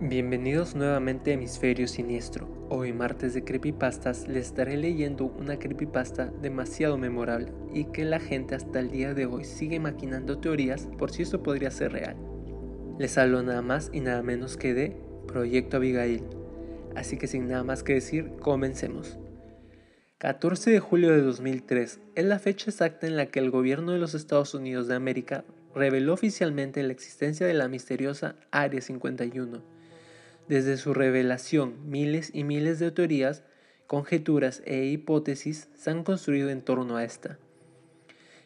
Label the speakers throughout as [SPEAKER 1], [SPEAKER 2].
[SPEAKER 1] Bienvenidos nuevamente a Hemisferio Siniestro. Hoy martes de creepypastas les estaré leyendo una creepypasta demasiado memorable y que la gente hasta el día de hoy sigue maquinando teorías por si esto podría ser real. Les hablo nada más y nada menos que de Proyecto Abigail. Así que sin nada más que decir, comencemos. 14 de julio de 2003 es la fecha exacta en la que el gobierno de los Estados Unidos de América reveló oficialmente la existencia de la misteriosa Área 51 desde su revelación, miles y miles de teorías, conjeturas e hipótesis se han construido en torno a esta.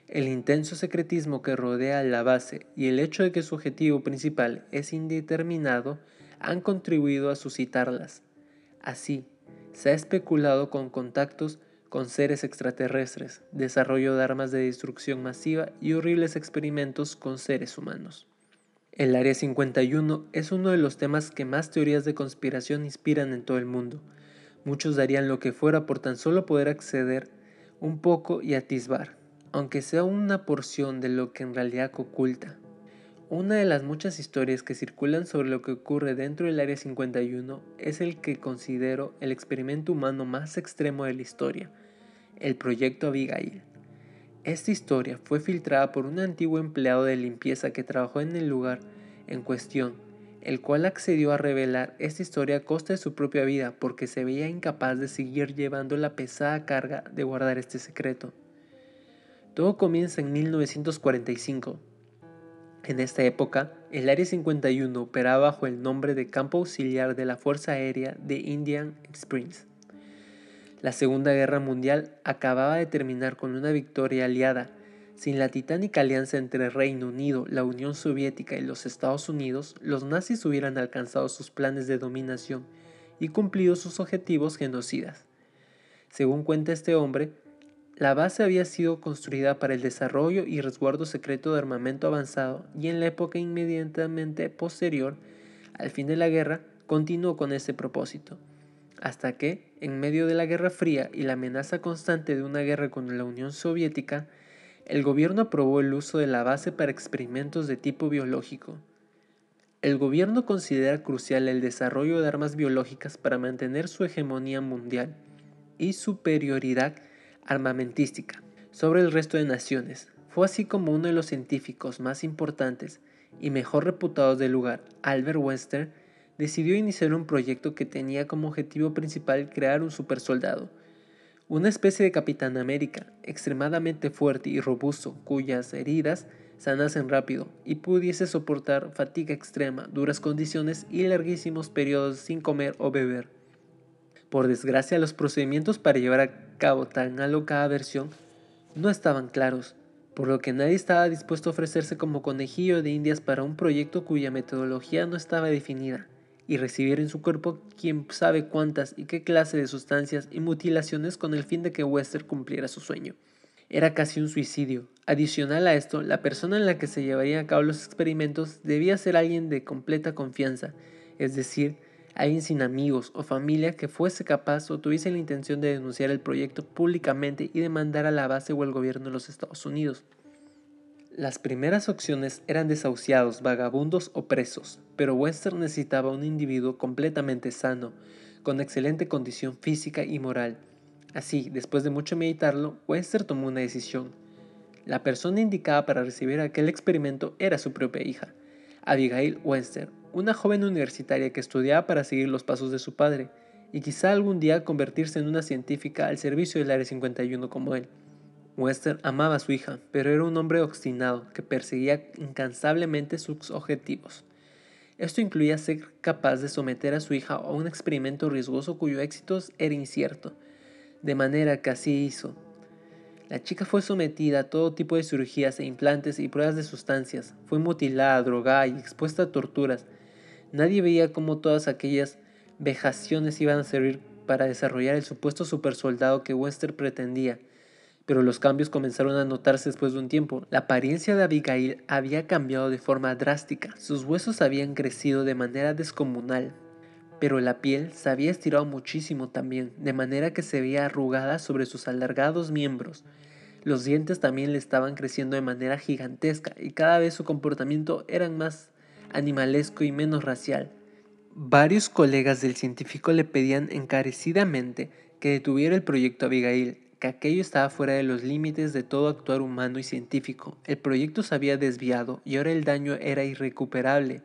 [SPEAKER 1] El intenso secretismo que rodea la base y el hecho de que su objetivo principal es indeterminado han contribuido a suscitarlas. Así, se ha especulado con contactos con seres extraterrestres, desarrollo de armas de destrucción masiva y horribles experimentos con seres humanos. El Área 51 es uno de los temas que más teorías de conspiración inspiran en todo el mundo. Muchos darían lo que fuera por tan solo poder acceder un poco y atisbar, aunque sea una porción de lo que en realidad oculta. Una de las muchas historias que circulan sobre lo que ocurre dentro del Área 51 es el que considero el experimento humano más extremo de la historia, el Proyecto Abigail. Esta historia fue filtrada por un antiguo empleado de limpieza que trabajó en el lugar en cuestión, el cual accedió a revelar esta historia a costa de su propia vida porque se veía incapaz de seguir llevando la pesada carga de guardar este secreto. Todo comienza en 1945. En esta época, el Área 51 operaba bajo el nombre de Campo Auxiliar de la Fuerza Aérea de Indian Springs. La Segunda Guerra Mundial acababa de terminar con una victoria aliada. Sin la titánica alianza entre Reino Unido, la Unión Soviética y los Estados Unidos, los nazis hubieran alcanzado sus planes de dominación y cumplido sus objetivos genocidas. Según cuenta este hombre, la base había sido construida para el desarrollo y resguardo secreto de armamento avanzado y en la época inmediatamente posterior al fin de la guerra continuó con ese propósito hasta que, en medio de la Guerra Fría y la amenaza constante de una guerra con la Unión Soviética, el gobierno aprobó el uso de la base para experimentos de tipo biológico. El gobierno considera crucial el desarrollo de armas biológicas para mantener su hegemonía mundial y superioridad armamentística sobre el resto de naciones. Fue así como uno de los científicos más importantes y mejor reputados del lugar, Albert Wester, decidió iniciar un proyecto que tenía como objetivo principal crear un supersoldado, una especie de Capitán América, extremadamente fuerte y robusto, cuyas heridas sanasen rápido y pudiese soportar fatiga extrema, duras condiciones y larguísimos periodos sin comer o beber. Por desgracia, los procedimientos para llevar a cabo tan alocada versión no estaban claros, por lo que nadie estaba dispuesto a ofrecerse como conejillo de indias para un proyecto cuya metodología no estaba definida y recibir en su cuerpo quién sabe cuántas y qué clase de sustancias y mutilaciones con el fin de que Wester cumpliera su sueño. Era casi un suicidio. Adicional a esto, la persona en la que se llevarían a cabo los experimentos debía ser alguien de completa confianza, es decir, alguien sin amigos o familia que fuese capaz o tuviese la intención de denunciar el proyecto públicamente y demandar a la base o al gobierno de los Estados Unidos. Las primeras opciones eran desahuciados, vagabundos o presos, pero Wester necesitaba un individuo completamente sano, con excelente condición física y moral. Así, después de mucho meditarlo, Wester tomó una decisión. La persona indicada para recibir aquel experimento era su propia hija, Abigail Wester, una joven universitaria que estudiaba para seguir los pasos de su padre, y quizá algún día convertirse en una científica al servicio del Área 51 como él. Wester amaba a su hija, pero era un hombre obstinado que perseguía incansablemente sus objetivos. Esto incluía ser capaz de someter a su hija a un experimento riesgoso cuyo éxito era incierto, de manera que así hizo. La chica fue sometida a todo tipo de cirugías e implantes y pruebas de sustancias, fue mutilada, drogada y expuesta a torturas. Nadie veía cómo todas aquellas vejaciones iban a servir para desarrollar el supuesto supersoldado que Wester pretendía pero los cambios comenzaron a notarse después de un tiempo. La apariencia de Abigail había cambiado de forma drástica, sus huesos habían crecido de manera descomunal, pero la piel se había estirado muchísimo también, de manera que se veía arrugada sobre sus alargados miembros. Los dientes también le estaban creciendo de manera gigantesca y cada vez su comportamiento era más animalesco y menos racial. Varios colegas del científico le pedían encarecidamente que detuviera el proyecto Abigail, que aquello estaba fuera de los límites de todo actuar humano y científico. El proyecto se había desviado y ahora el daño era irrecuperable,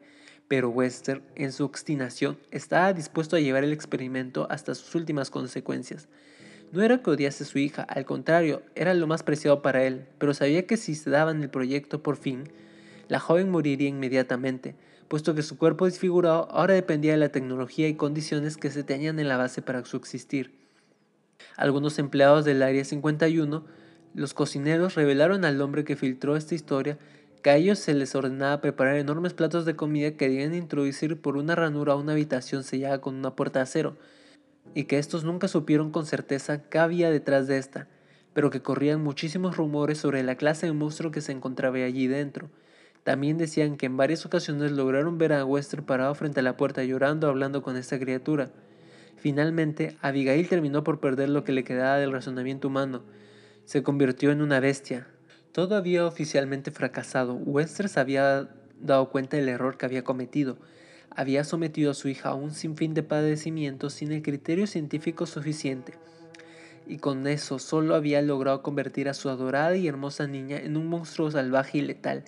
[SPEAKER 1] pero Wester, en su obstinación, estaba dispuesto a llevar el experimento hasta sus últimas consecuencias. No era que odiase a su hija, al contrario, era lo más preciado para él, pero sabía que si se daban el proyecto por fin, la joven moriría inmediatamente, puesto que su cuerpo desfigurado ahora dependía de la tecnología y condiciones que se tenían en la base para subsistir. Algunos empleados del Área 51, los cocineros, revelaron al hombre que filtró esta historia que a ellos se les ordenaba preparar enormes platos de comida que debían introducir por una ranura a una habitación sellada con una puerta de acero, y que estos nunca supieron con certeza qué había detrás de esta, pero que corrían muchísimos rumores sobre la clase de monstruo que se encontraba allí dentro. También decían que en varias ocasiones lograron ver a Wester parado frente a la puerta llorando hablando con esta criatura. Finalmente, Abigail terminó por perder lo que le quedaba del razonamiento humano. Se convirtió en una bestia. Todo había oficialmente fracasado. Wester se había dado cuenta del error que había cometido había sometido a su hija a un sinfín de padecimientos sin el criterio científico suficiente, y con eso solo había logrado convertir a su adorada y hermosa niña en un monstruo salvaje y letal,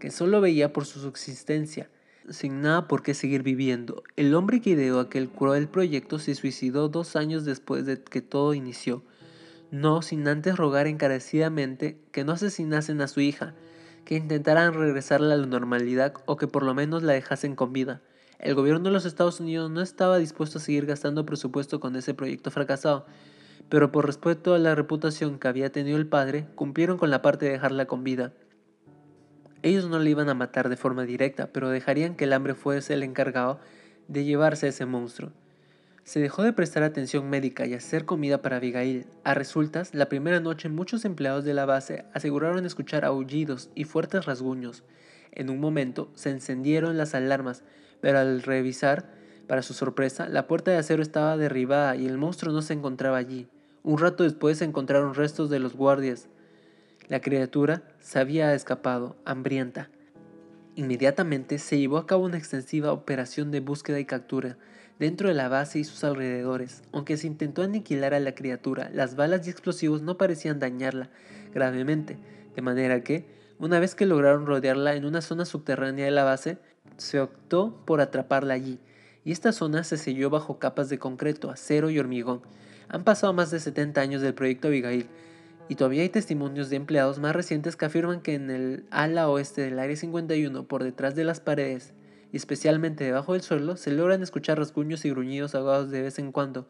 [SPEAKER 1] que solo veía por su subsistencia, sin nada por qué seguir viviendo. El hombre que ideó aquel cruel proyecto se suicidó dos años después de que todo inició, no sin antes rogar encarecidamente que no asesinasen a su hija, que intentaran regresarla a la normalidad o que por lo menos la dejasen con vida. El gobierno de los Estados Unidos no estaba dispuesto a seguir gastando presupuesto con ese proyecto fracasado, pero por respeto a la reputación que había tenido el padre, cumplieron con la parte de dejarla con vida. Ellos no le iban a matar de forma directa, pero dejarían que el hambre fuese el encargado de llevarse a ese monstruo. Se dejó de prestar atención médica y hacer comida para Abigail. A resultas, la primera noche muchos empleados de la base aseguraron escuchar aullidos y fuertes rasguños. En un momento se encendieron las alarmas, pero al revisar, para su sorpresa, la puerta de acero estaba derribada y el monstruo no se encontraba allí. Un rato después se encontraron restos de los guardias. La criatura se había escapado, hambrienta. Inmediatamente se llevó a cabo una extensiva operación de búsqueda y captura dentro de la base y sus alrededores. Aunque se intentó aniquilar a la criatura, las balas y explosivos no parecían dañarla gravemente, de manera que, una vez que lograron rodearla en una zona subterránea de la base, se optó por atraparla allí, y esta zona se selló bajo capas de concreto, acero y hormigón. Han pasado más de 70 años del proyecto Abigail, y todavía hay testimonios de empleados más recientes que afirman que en el ala oeste del Área 51, por detrás de las paredes, y especialmente debajo del suelo, se logran escuchar rasguños y gruñidos ahogados de vez en cuando.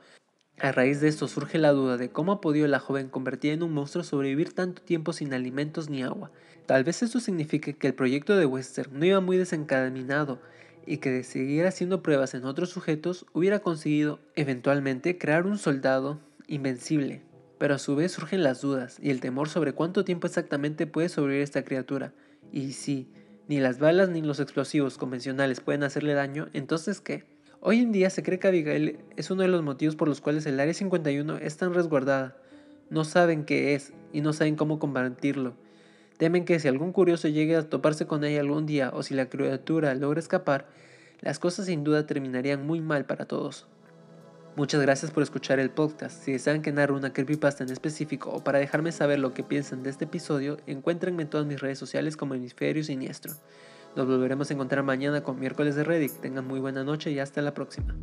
[SPEAKER 1] A raíz de esto surge la duda de cómo ha podido la joven convertida en un monstruo sobrevivir tanto tiempo sin alimentos ni agua. Tal vez esto signifique que el proyecto de Western no iba muy desencadenado y que de seguir haciendo pruebas en otros sujetos hubiera conseguido eventualmente crear un soldado invencible. Pero a su vez surgen las dudas y el temor sobre cuánto tiempo exactamente puede sobrevivir esta criatura. Y si ni las balas ni los explosivos convencionales pueden hacerle daño, entonces ¿qué? Hoy en día se cree que Abigail es uno de los motivos por los cuales el Área 51 es tan resguardada. No saben qué es y no saben cómo combatirlo. Temen que si algún curioso llegue a toparse con ella algún día o si la criatura logra escapar, las cosas sin duda terminarían muy mal para todos. Muchas gracias por escuchar el podcast. Si desean que narre una creepypasta en específico o para dejarme saber lo que piensan de este episodio, encuéntrenme en todas mis redes sociales como Hemisferio Siniestro. Nos volveremos a encontrar mañana con miércoles de Reddit. Tengan muy buena noche y hasta la próxima.